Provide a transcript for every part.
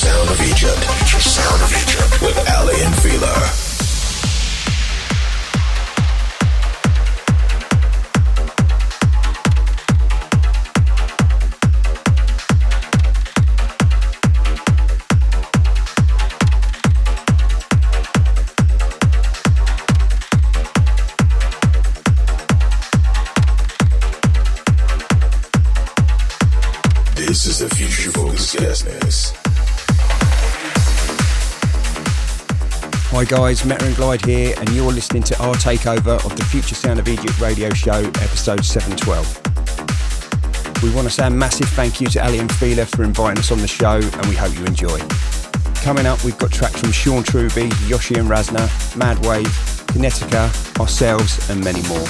Sound of Egypt. Sound of Egypt with Aly and Fila. Guys, Metta and Glyde here, and you're listening to our takeover of the Future Sound of Egypt radio show, episode 712. We want to say a massive thank you to Aly and Fila for inviting us on the show, and we hope you enjoy. Coming up, we've got tracks from Sean Truby, Yoshi and Razner, Madwave, Kinetica, ourselves, and many more.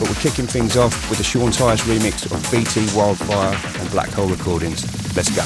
But we're kicking things off with the Sean Tyas remix of BT Wildfire and Black Hole Recordings. Let's go.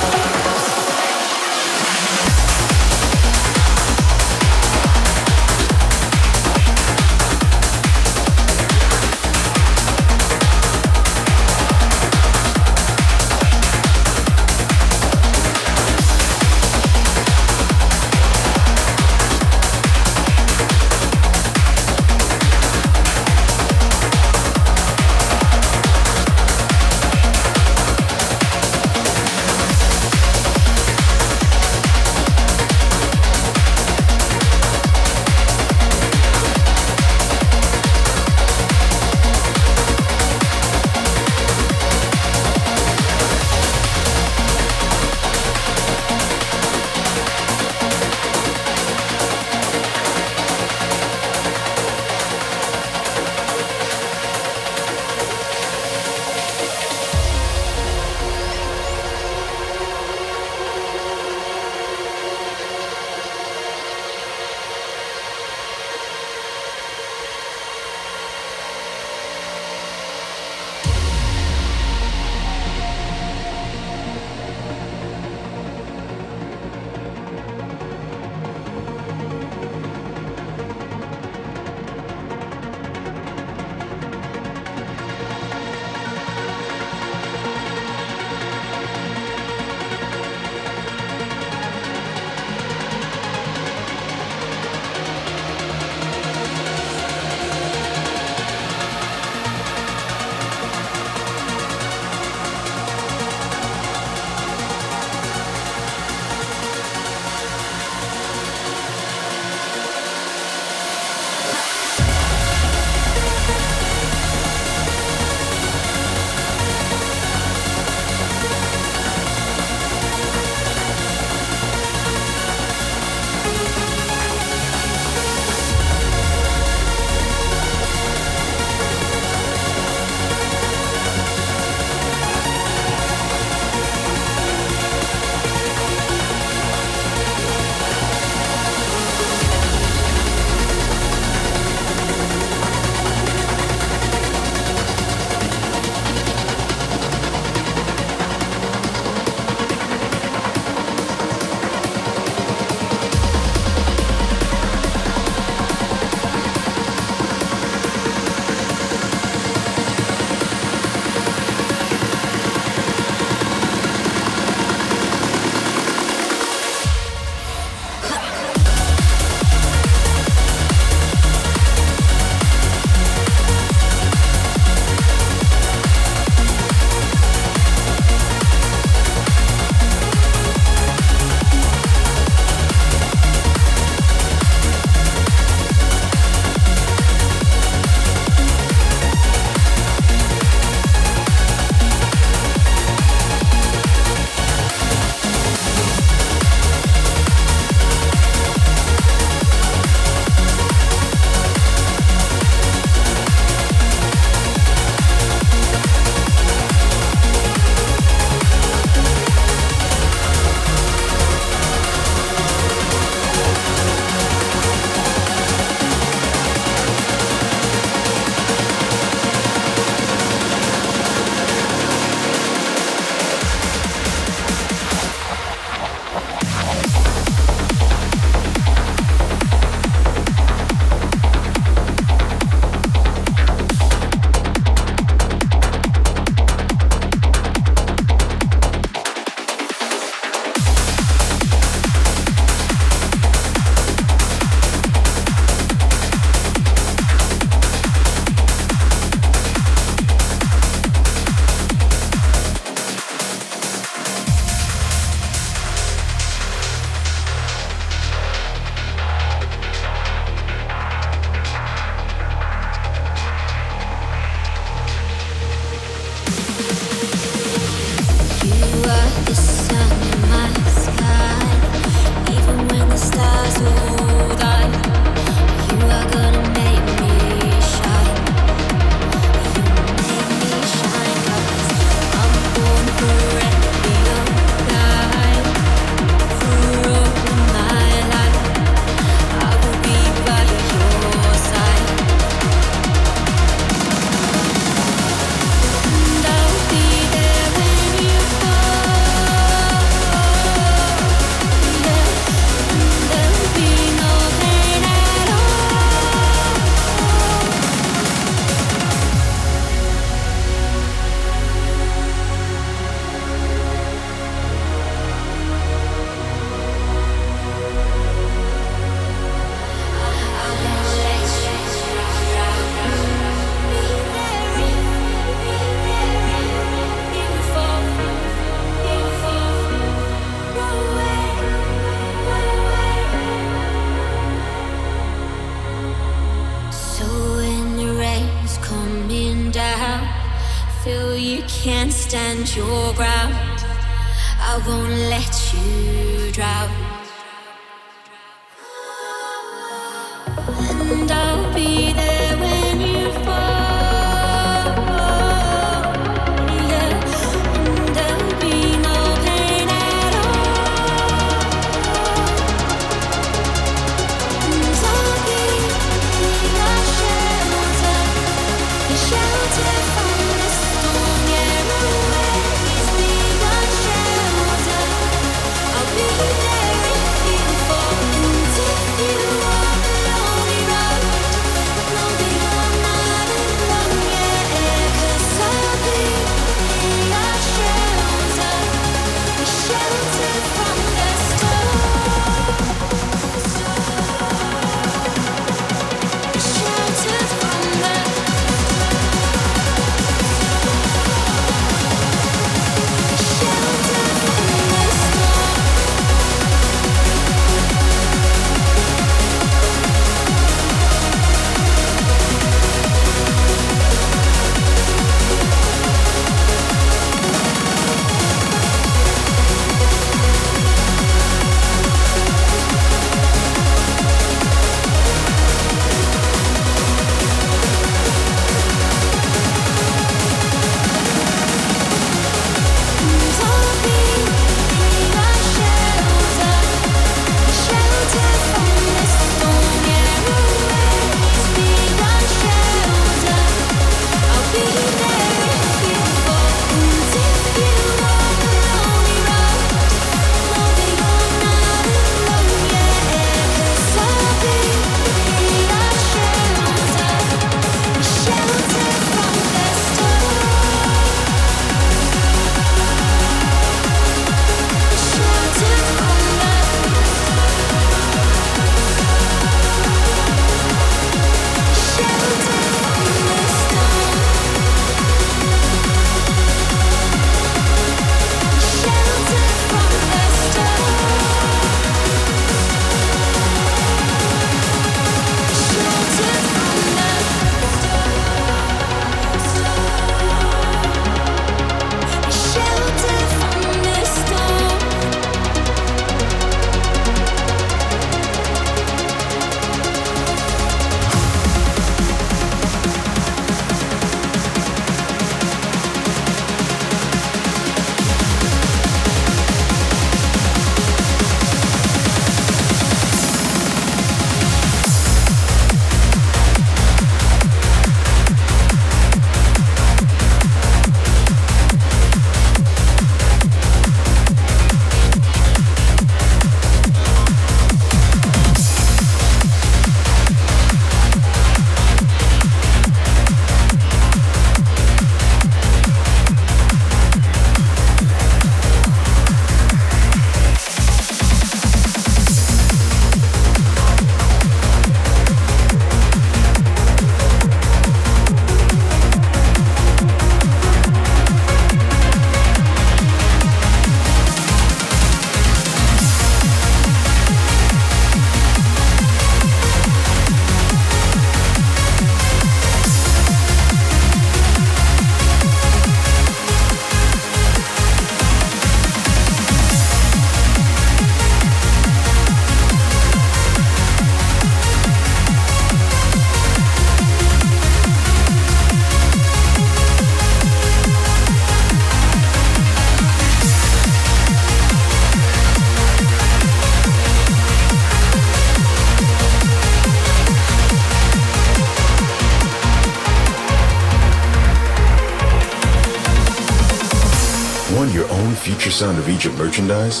Sound of Egypt merchandise,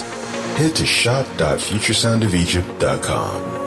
head to shop.futuresoundofegypt.com.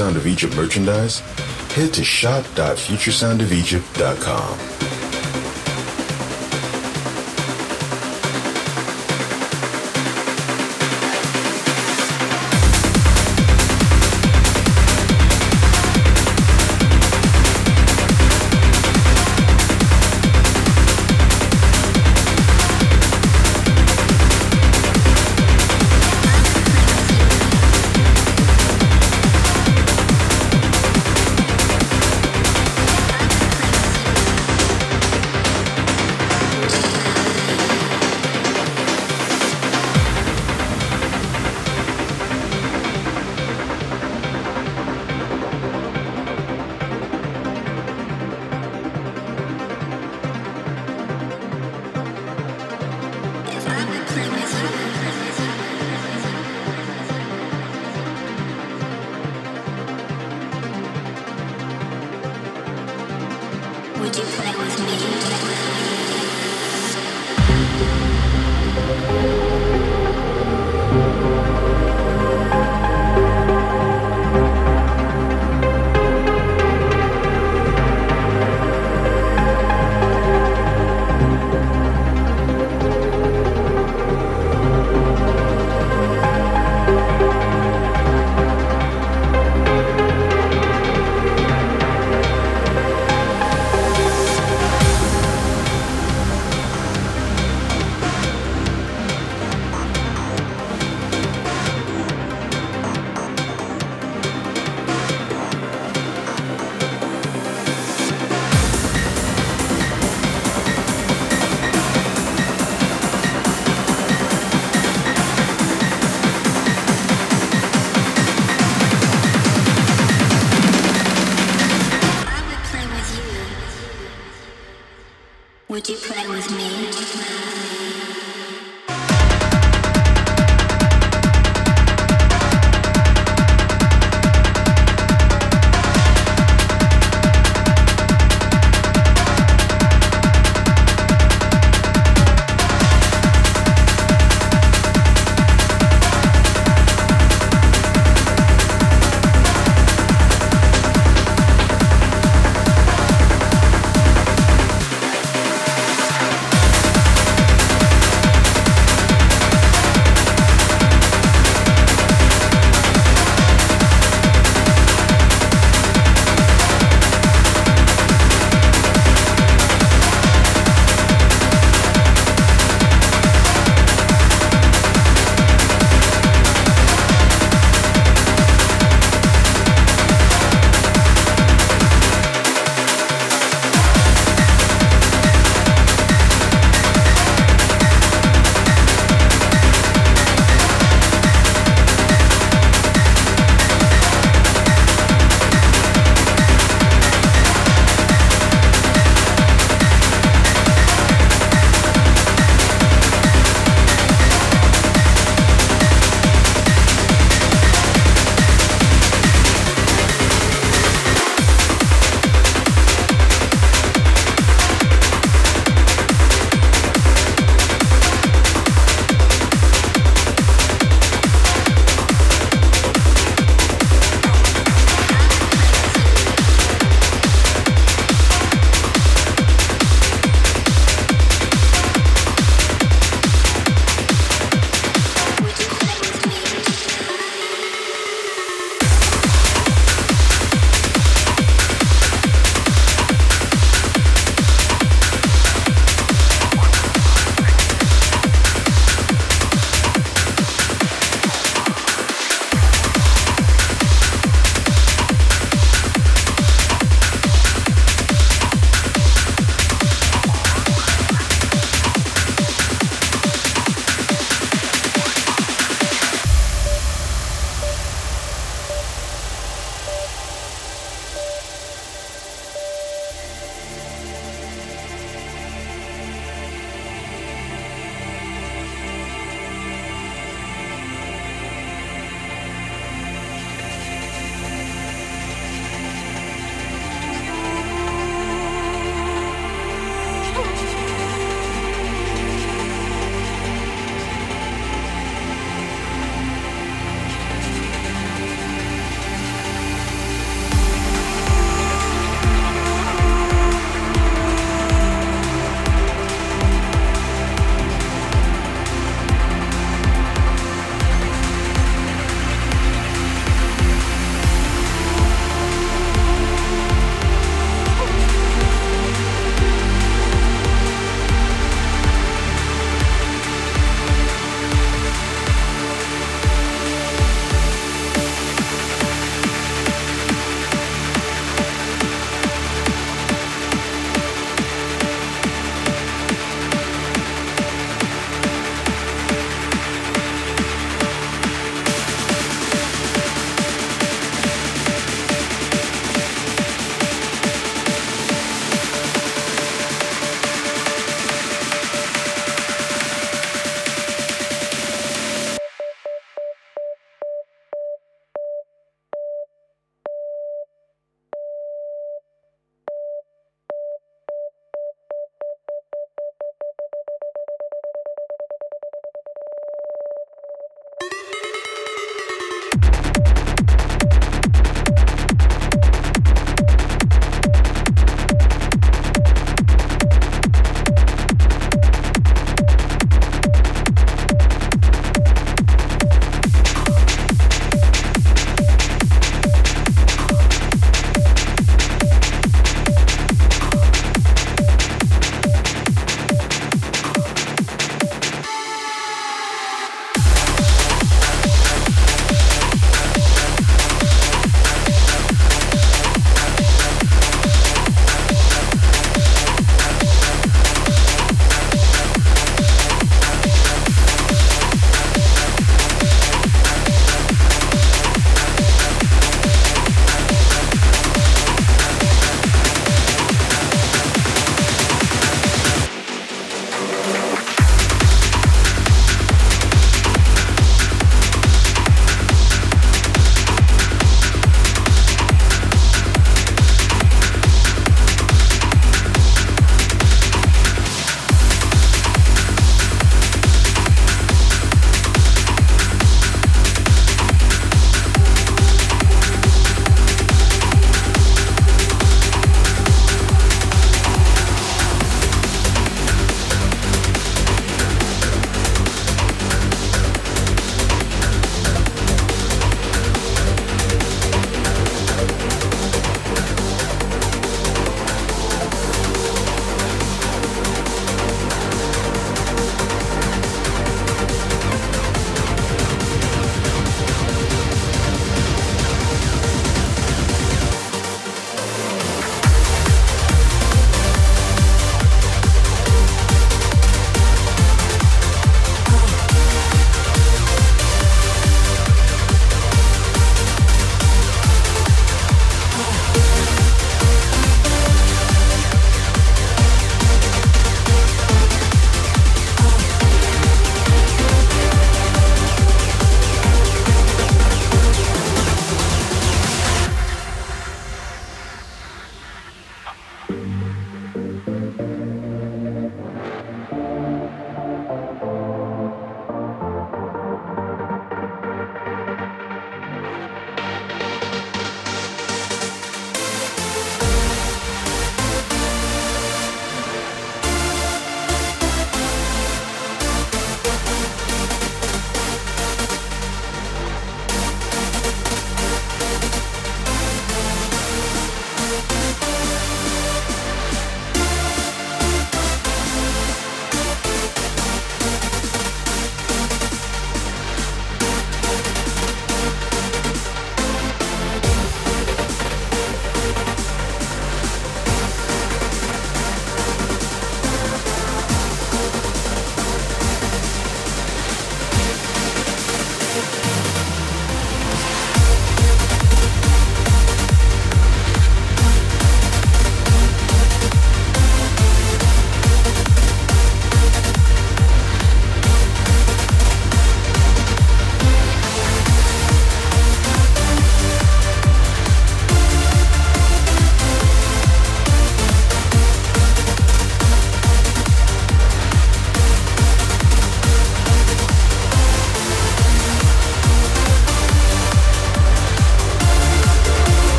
Sound of Egypt merchandise? Head to shop.futuresoundofegypt.com.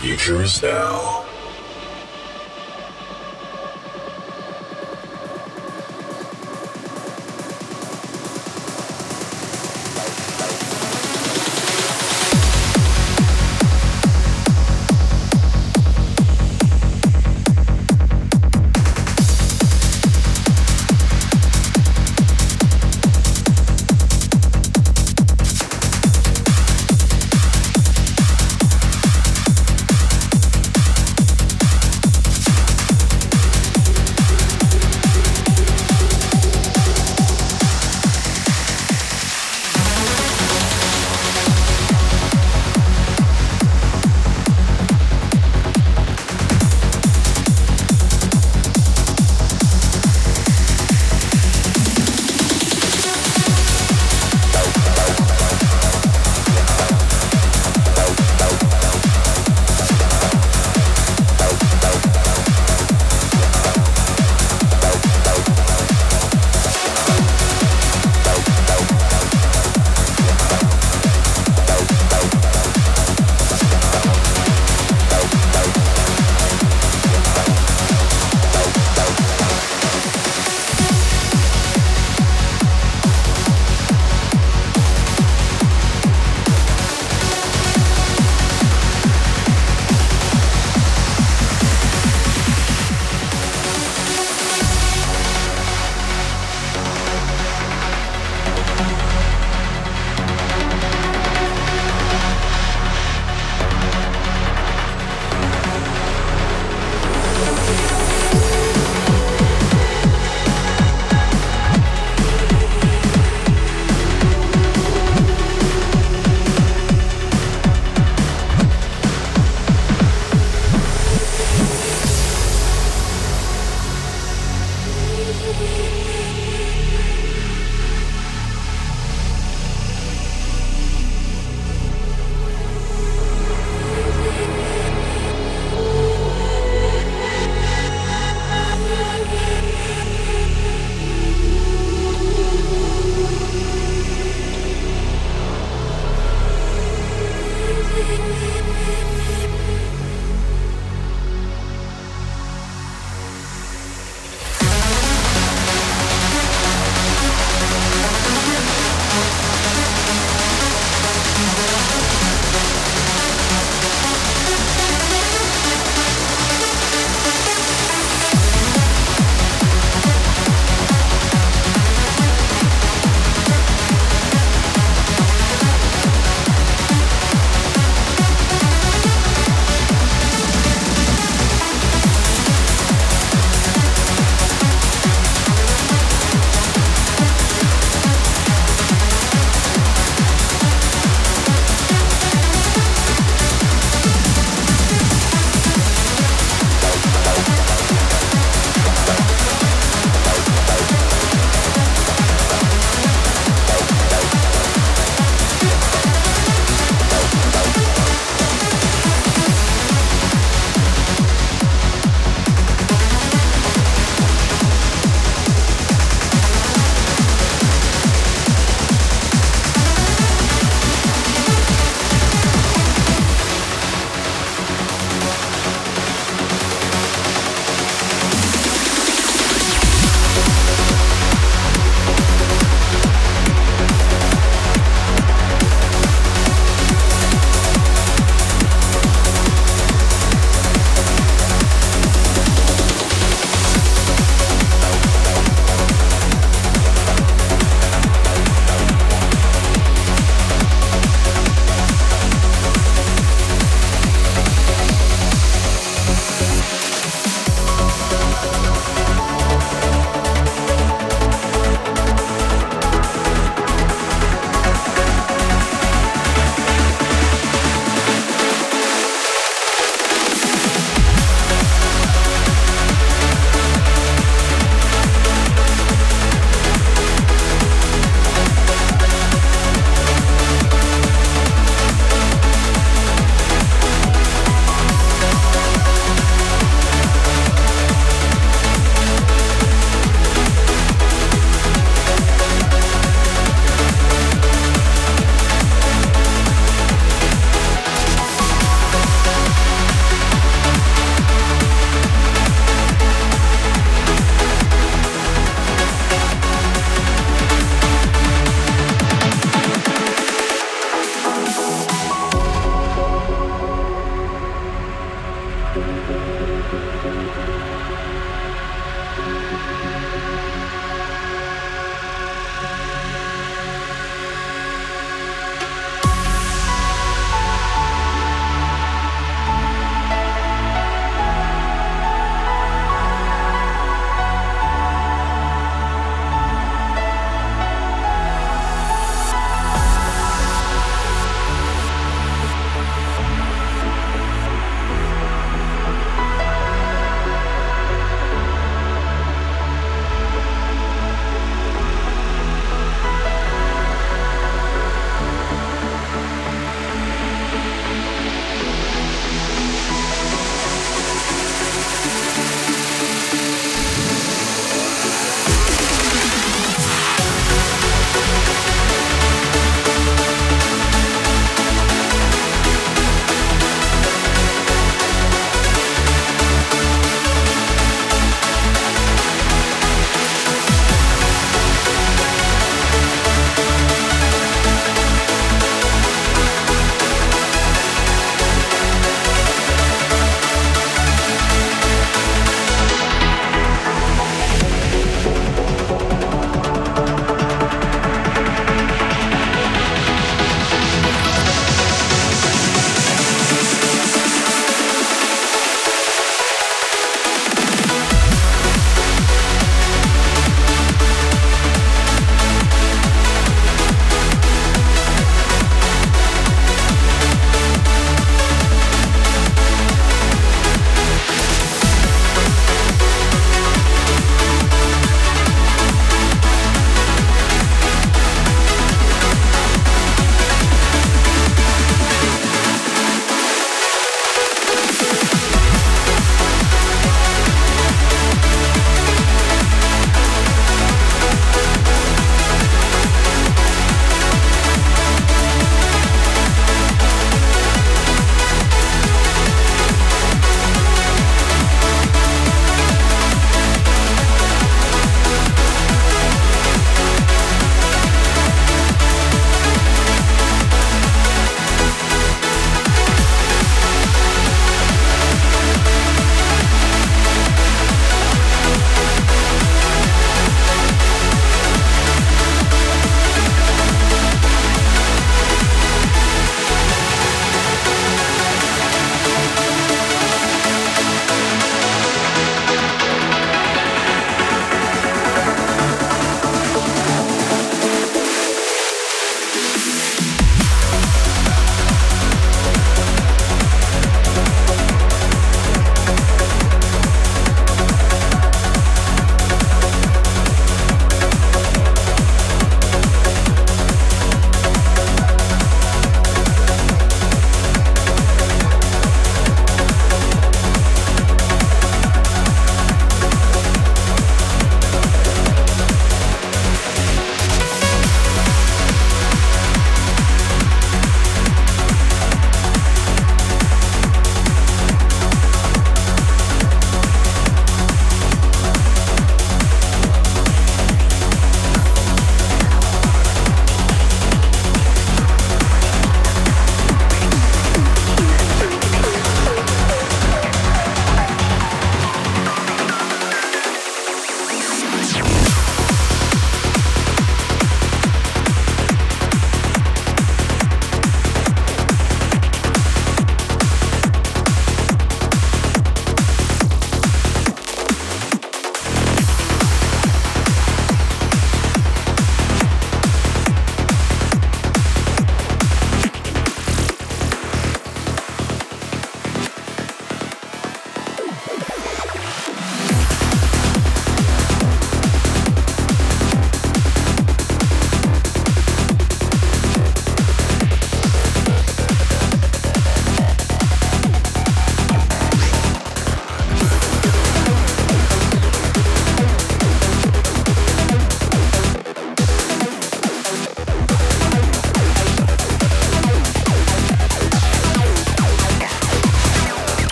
future is now.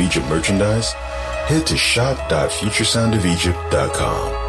Egypt merchandise, head to shop.futuresoundofegypt.com.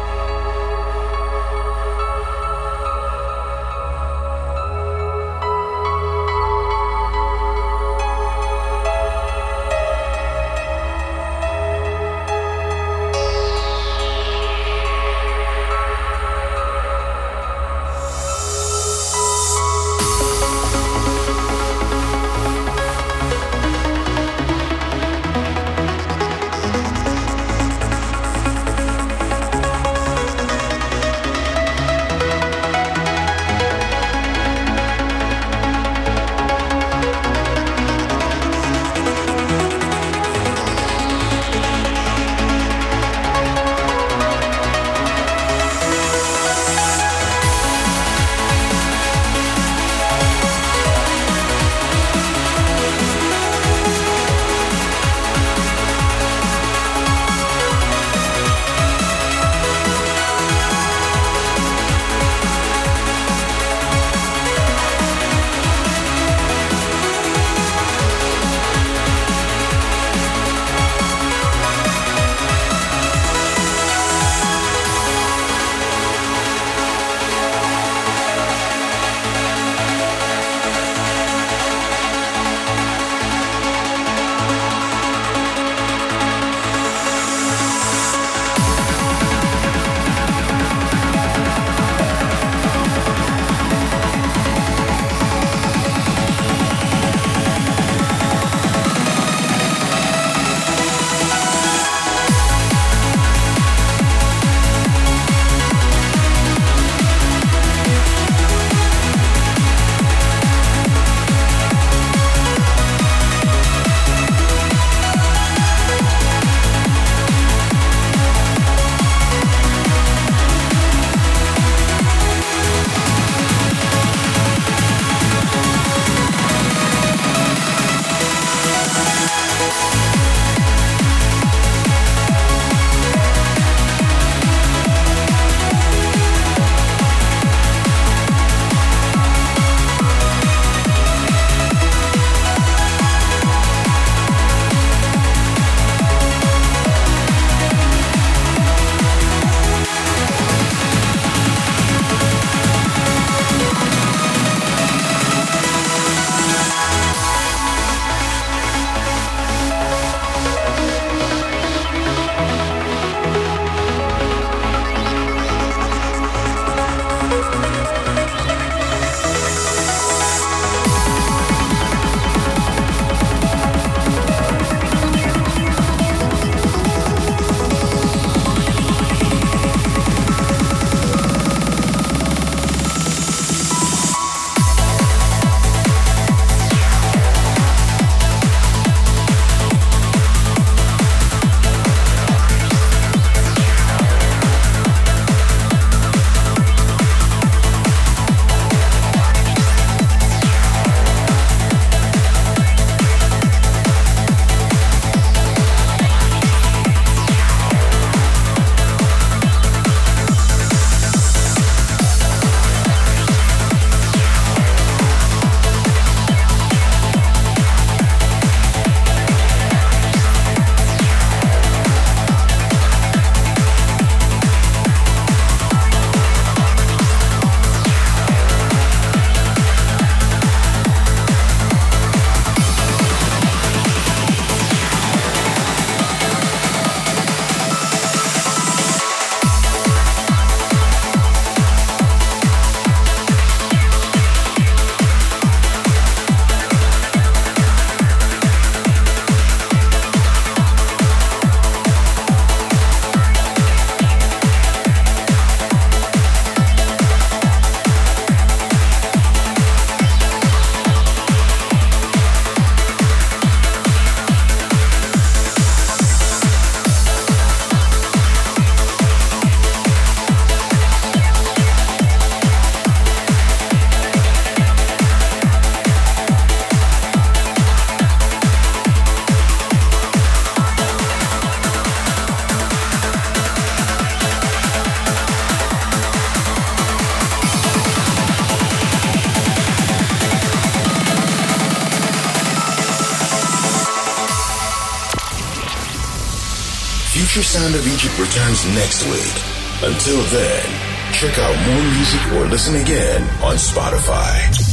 Future Sound of Egypt returns next week. Until then, check out more music or listen again on Spotify.